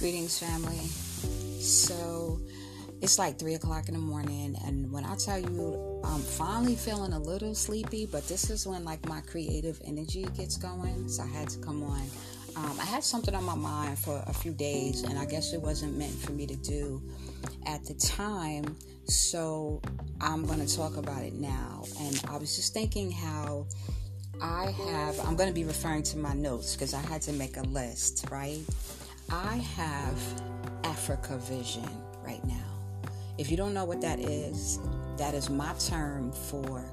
Greetings, family. So it's like three o'clock in the morning, and when I tell you I'm finally feeling a little sleepy, but this is when like my creative energy gets going, so I had to come on. Um, I had something on my mind for a few days, and I guess it wasn't meant for me to do at the time, so I'm going to talk about it now. And I was just thinking how I have, I'm going to be referring to my notes because I had to make a list, right? I have Africa vision right now. If you don't know what that is, that is my term for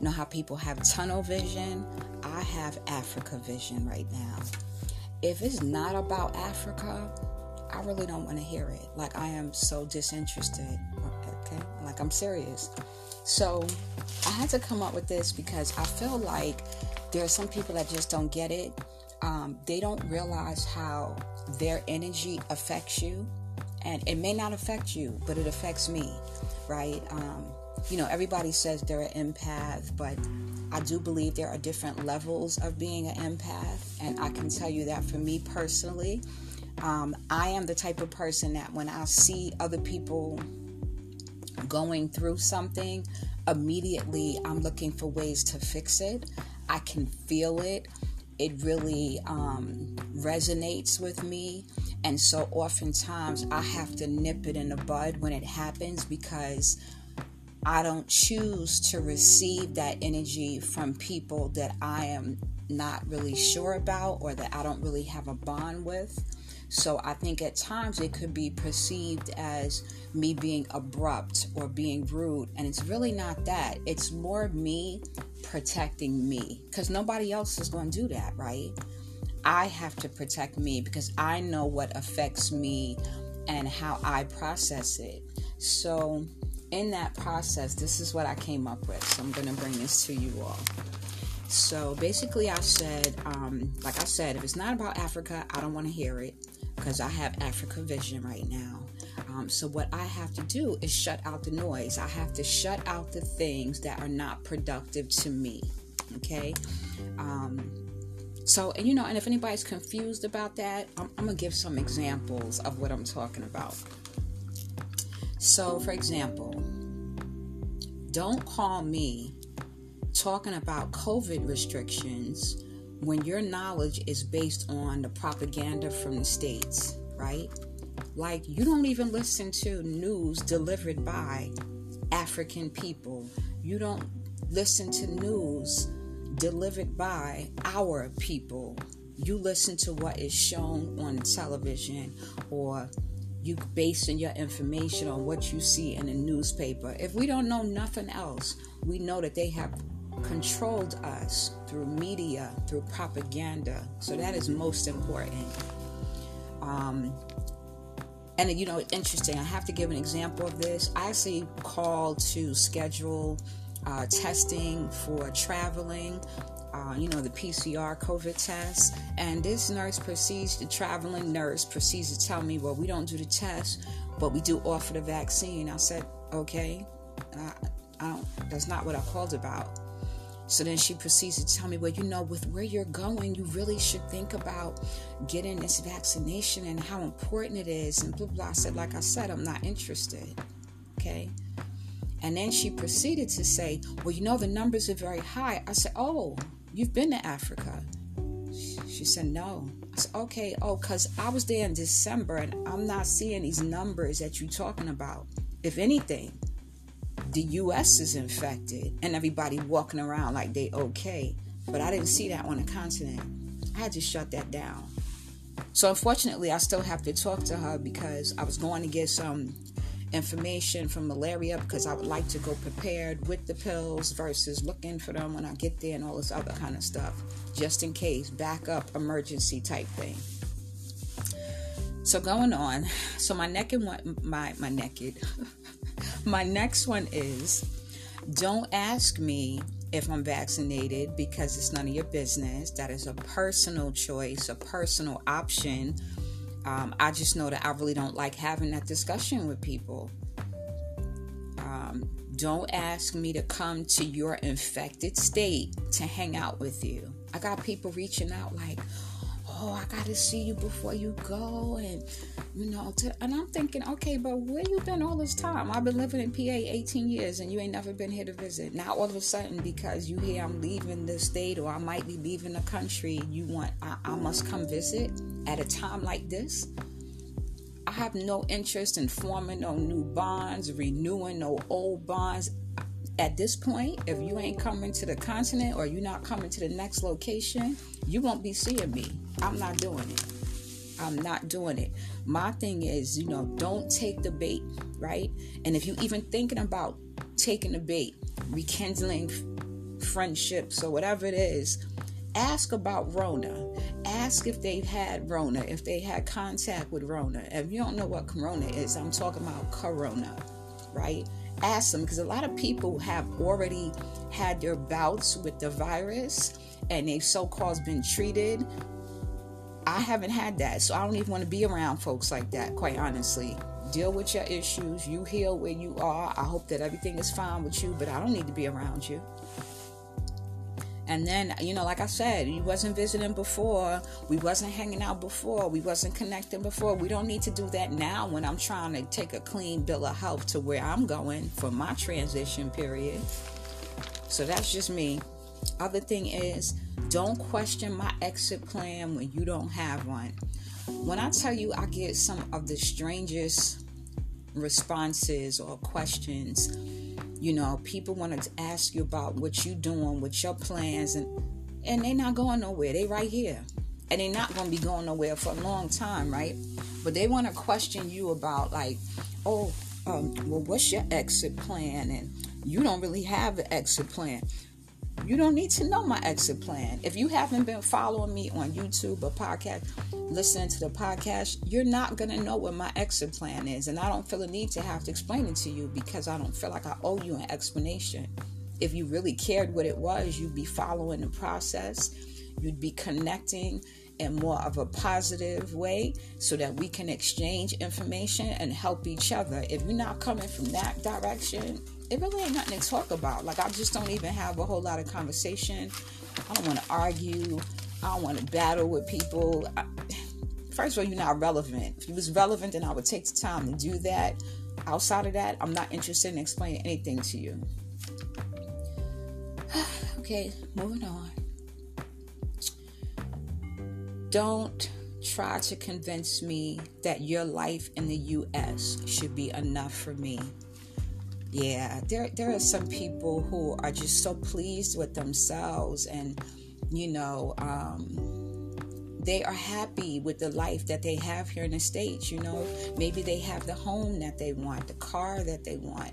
you know how people have tunnel vision? I have Africa vision right now. If it's not about Africa, I really don't want to hear it. Like I am so disinterested. Okay? Like I'm serious. So I had to come up with this because I feel like there are some people that just don't get it um, they don't realize how their energy affects you. And it may not affect you, but it affects me, right? Um, you know, everybody says they're an empath, but I do believe there are different levels of being an empath. And I can tell you that for me personally, um, I am the type of person that when I see other people going through something, immediately I'm looking for ways to fix it. I can feel it it really um, resonates with me. And so oftentimes I have to nip it in the bud when it happens because I don't choose to receive that energy from people that I am not really sure about or that I don't really have a bond with. So I think at times it could be perceived as me being abrupt or being rude. And it's really not that. It's more me protecting me because nobody else is going to do that, right? I have to protect me because I know what affects me and how I process it. So, in that process, this is what I came up with. So, I'm going to bring this to you all. So, basically, I said, um, like I said, if it's not about Africa, I don't want to hear it because I have Africa vision right now. Um, so, what I have to do is shut out the noise. I have to shut out the things that are not productive to me. Okay. Um, so, and you know, and if anybody's confused about that, I'm, I'm going to give some examples of what I'm talking about. So, for example, don't call me talking about COVID restrictions when your knowledge is based on the propaganda from the states, right? Like, you don't even listen to news delivered by African people. You don't listen to news delivered by our people. You listen to what is shown on television or you basing your information on what you see in the newspaper. If we don't know nothing else, we know that they have controlled us through media, through propaganda. So that is most important. Um, and you know, interesting. I have to give an example of this. I actually called to schedule uh, testing for traveling. Uh, you know, the PCR COVID test. And this nurse proceeds, the traveling nurse proceeds to tell me, well, we don't do the test, but we do offer the vaccine. I said, okay, uh, I don't, that's not what I called about. So then she proceeds to tell me, well, you know, with where you're going, you really should think about getting this vaccination and how important it is. And blah, blah. I said, like I said, I'm not interested. Okay. And then she proceeded to say, well, you know, the numbers are very high. I said, oh, you've been to Africa. She said, no. I said, okay. Oh, because I was there in December and I'm not seeing these numbers that you're talking about. If anything, the US is infected and everybody walking around like they okay. But I didn't see that on the continent. I had to shut that down. So unfortunately, I still have to talk to her because I was going to get some information from malaria because I would like to go prepared with the pills versus looking for them when I get there and all this other kind of stuff, just in case, backup emergency type thing. So going on, so my neck and my my naked. My next one is don't ask me if I'm vaccinated because it's none of your business. That is a personal choice, a personal option. Um, I just know that I really don't like having that discussion with people. Um, don't ask me to come to your infected state to hang out with you. I got people reaching out like, oh, I got to see you before you go. And, you know, to, and I'm thinking, okay, but where you been all this time? I've been living in PA 18 years and you ain't never been here to visit. Now, all of a sudden, because you hear I'm leaving the state or I might be leaving the country, you want, I, I must come visit at a time like this? I have no interest in forming no new bonds, renewing no old bonds at this point, if you ain't coming to the continent or you're not coming to the next location, you won't be seeing me. I'm not doing it. I'm not doing it. My thing is, you know, don't take the bait, right? And if you're even thinking about taking the bait, rekindling friendships or whatever it is, ask about Rona. Ask if they've had Rona, if they had contact with Rona. If you don't know what Corona is, I'm talking about Corona, right? ask them because a lot of people have already had their bouts with the virus and they've so-called been treated i haven't had that so i don't even want to be around folks like that quite honestly deal with your issues you heal where you are i hope that everything is fine with you but i don't need to be around you and then, you know, like I said, you wasn't visiting before, we wasn't hanging out before, we wasn't connecting before. We don't need to do that now when I'm trying to take a clean bill of health to where I'm going for my transition period. So that's just me. Other thing is, don't question my exit plan when you don't have one. When I tell you I get some of the strangest responses or questions you know people want to ask you about what you doing what your plans and and they're not going nowhere they right here. And they're not going to be going nowhere for a long time right? But they want to question you about like oh um, well what's your exit plan? And you don't really have an exit plan you don't need to know my exit plan. If you haven't been following me on YouTube or podcast, listening to the podcast, you're not going to know what my exit plan is. And I don't feel a need to have to explain it to you because I don't feel like I owe you an explanation. If you really cared what it was, you'd be following the process, you'd be connecting in more of a positive way so that we can exchange information and help each other. If you're not coming from that direction, it really ain't nothing to talk about. Like I just don't even have a whole lot of conversation. I don't want to argue. I don't want to battle with people. I, first of all, you're not relevant. If you was relevant, then I would take the time to do that. Outside of that, I'm not interested in explaining anything to you. okay, moving on. Don't try to convince me that your life in the US should be enough for me yeah, there there are some people who are just so pleased with themselves, and you know, um, they are happy with the life that they have here in the states. You know, maybe they have the home that they want, the car that they want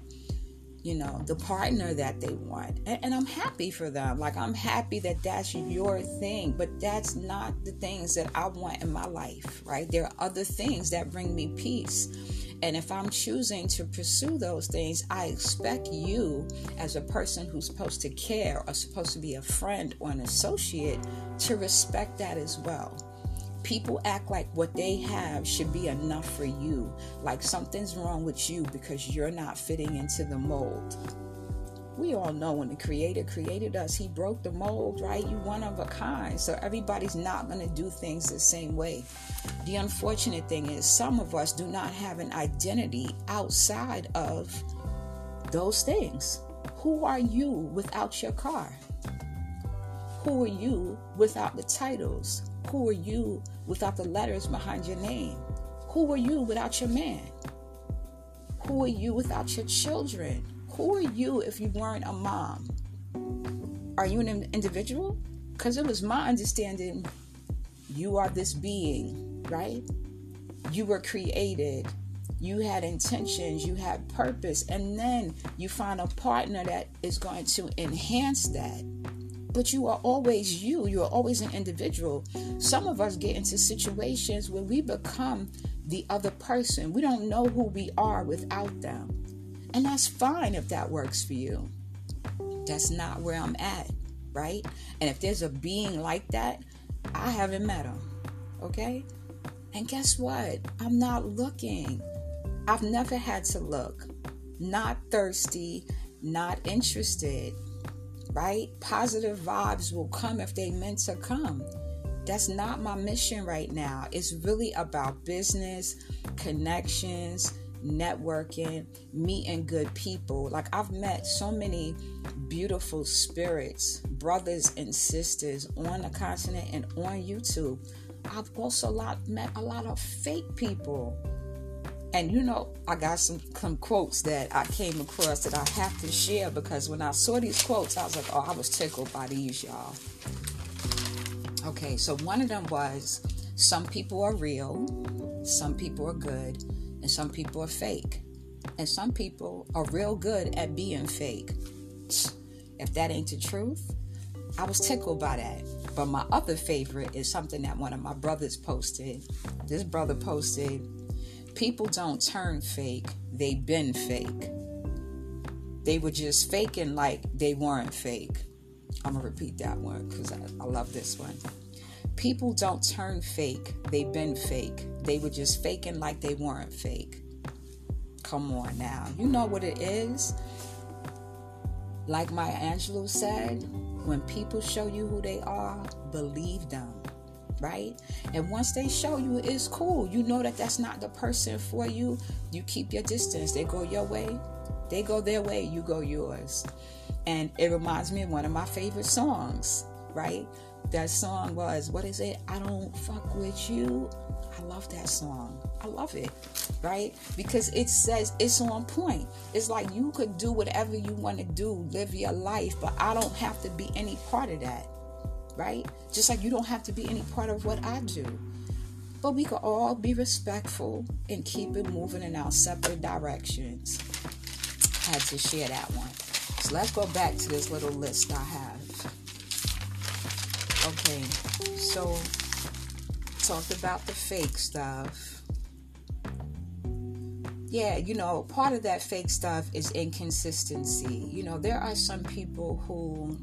you know, the partner that they want. And, and, I'm happy for them. Like, I'm happy that that's your thing, but that's not the things that I want in my life, right? There are other things that bring me peace. And if I'm choosing to pursue those things, I expect you, as a person who's supposed to care or supposed to be a friend or an associate, to respect that as well. People act like what they have should be enough for you, like something's wrong with you because you're not fitting into the mold. We all know when the Creator created us, He broke the mold, right? You one of a kind. So everybody's not going to do things the same way. The unfortunate thing is, some of us do not have an identity outside of those things. Who are you without your car? Who are you without the titles? Who are you without the letters behind your name? Who are you without your man? Who are you without your children? Who are you if you weren't a mom? Are you an individual? Because it was my understanding you are this being, right? You were created. You had intentions, you had purpose, and then you find a partner that is going to enhance that but you are always you. You are always an individual. Some of us get into situations where we become the other person. We don't know who we are without them. And that's fine if that works for you. That's not where I'm at, right? And if there's a being like that, I haven't met him, okay? And guess what? I'm not looking. I've never had to look. Not thirsty, not interested right? Positive vibes will come if they meant to come. that's not my mission right now. It's really about business, connections, networking, meeting good people. Like I've met so many beautiful spirits, brothers and sisters on the continent and on YouTube. I've also lot, met a lot of fake people. And you know, I got some, some quotes that I came across that I have to share because when I saw these quotes, I was like, oh, I was tickled by these, y'all. Okay, so one of them was some people are real, some people are good, and some people are fake. And some people are real good at being fake. If that ain't the truth, I was tickled by that. But my other favorite is something that one of my brothers posted. This brother posted, People don't turn fake, they've been fake. They were just faking like they weren't fake. I'm gonna repeat that one because I, I love this one. People don't turn fake, they've been fake. They were just faking like they weren't fake. Come on now. You know what it is? Like Maya Angelou said, when people show you who they are, believe them, right? And once they show you, it's cool. You know that that's not the person for you. You keep your distance. They go your way, they go their way, you go yours. And it reminds me of one of my favorite songs, right? That song was, what is it? I don't fuck with you. I love that song. I love it, right? Because it says it's on point. It's like you could do whatever you want to do, live your life, but I don't have to be any part of that, right? Just like you don't have to be any part of what I do. But we could all be respectful and keep it moving in our separate directions. Had to share that one. So let's go back to this little list I have. Okay, so talked about the fake stuff. Yeah, you know, part of that fake stuff is inconsistency. You know, there are some people who,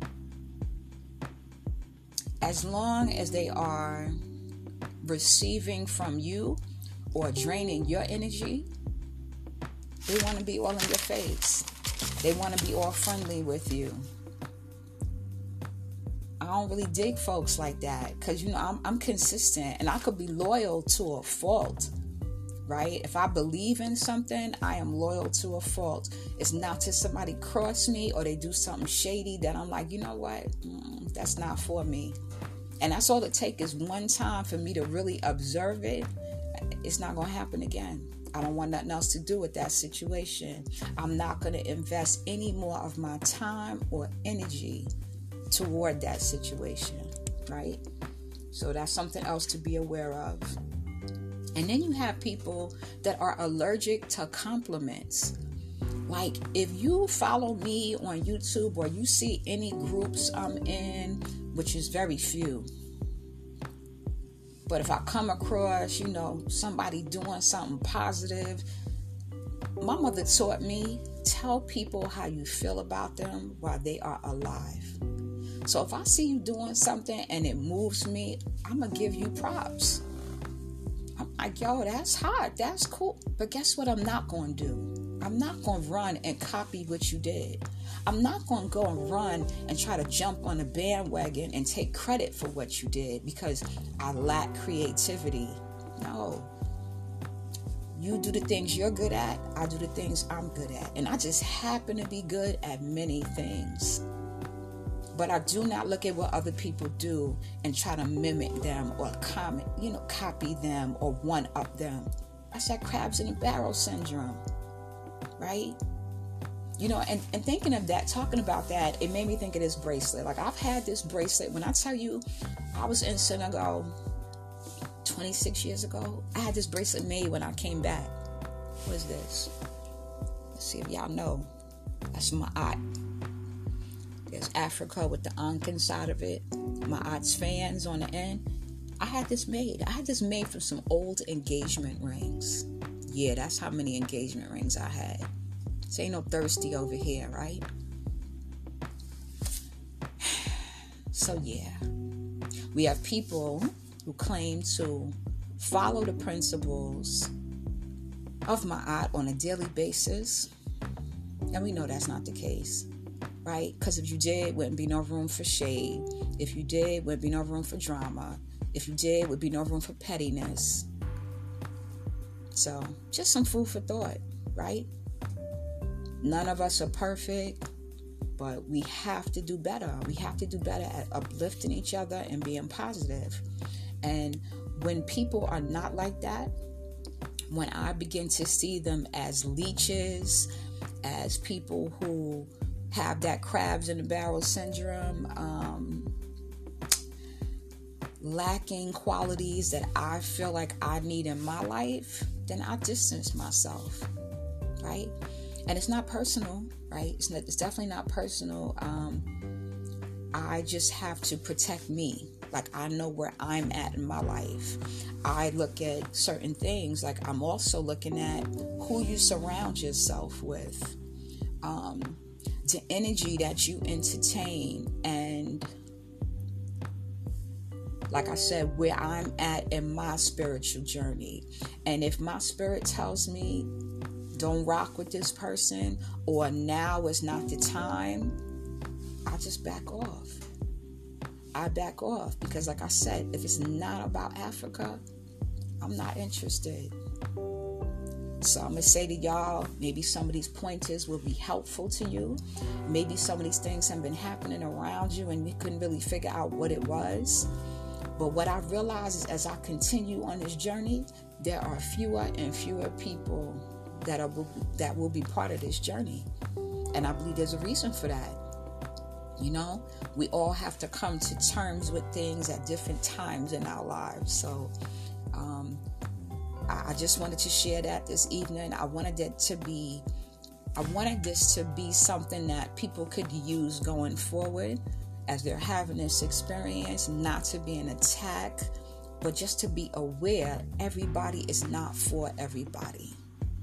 as long as they are receiving from you or draining your energy, they want to be all in your face. They want to be all friendly with you. I don't really dig folks like that because you know I'm, I'm consistent and I could be loyal to a fault, right? If I believe in something, I am loyal to a fault. It's not to somebody cross me or they do something shady that I'm like, you know what, mm, that's not for me. And that's all it takes is one time for me to really observe it. It's not gonna happen again. I don't want nothing else to do with that situation. I'm not going to invest any more of my time or energy toward that situation, right? So that's something else to be aware of. And then you have people that are allergic to compliments. Like if you follow me on YouTube or you see any groups I'm in, which is very few, but if I come across, you know, somebody doing something positive, my mother taught me tell people how you feel about them while they are alive. So if I see you doing something and it moves me, I'm going to give you props. I'm like, yo, that's hot. That's cool. But guess what I'm not going to do? I'm not going to run and copy what you did. I'm not going to go and run and try to jump on a bandwagon and take credit for what you did because I lack creativity. No. You do the things you're good at, I do the things I'm good at. And I just happen to be good at many things. But I do not look at what other people do and try to mimic them or comment, you know, copy them or one up them. I said crabs in a barrel syndrome, right? You know, and, and thinking of that, talking about that, it made me think of this bracelet. Like I've had this bracelet. When I tell you, I was in Senegal 26 years ago. I had this bracelet made when I came back. What is this? Let's see if y'all know. That's my art. There's Africa with the Ankh inside of it. My aunt's fans on the end. I had this made. I had this made from some old engagement rings. Yeah, that's how many engagement rings I had. This ain't no thirsty over here, right? So, yeah, we have people who claim to follow the principles of Ma'at on a daily basis, and we know that's not the case right? Because if you did, wouldn't be no room for shade. If you did, wouldn't be no room for drama. If you did, would be no room for pettiness. So, just some food for thought, right? None of us are perfect, but we have to do better. We have to do better at uplifting each other and being positive. And when people are not like that, when I begin to see them as leeches, as people who have that crabs in the barrel syndrome, um, lacking qualities that I feel like I need in my life, then I distance myself, right? And it's not personal, right? It's, not, it's definitely not personal. Um, I just have to protect me. Like I know where I'm at in my life. I look at certain things. Like I'm also looking at who you surround yourself with, um, the energy that you entertain, and like I said, where I'm at in my spiritual journey. And if my spirit tells me, don't rock with this person, or now is not the time, I just back off. I back off because, like I said, if it's not about Africa, I'm not interested. So I'm gonna say to y'all, maybe some of these pointers will be helpful to you. Maybe some of these things have been happening around you and you couldn't really figure out what it was. But what I realize is as I continue on this journey, there are fewer and fewer people that are that will be part of this journey. And I believe there's a reason for that. You know, we all have to come to terms with things at different times in our lives. So, um, I, just wanted to share that this evening. I wanted it to be, I wanted this to be something that people could use going forward as they're having this experience, not to be an attack, but just to be aware everybody is not for everybody,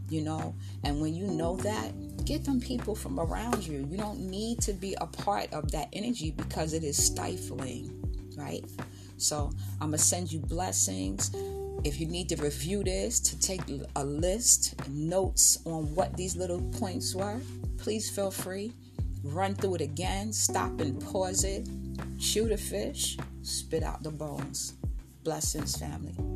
you know? And when you know that, get them people from around you. You don't need to be a part of that energy because it is stifling, right? So I'm going to send you blessings. If you need to review this, to take a list, notes on what these little points were, please feel free run through it again, stop and pause it, shoot a fish, spit out the bones. Blessings, family.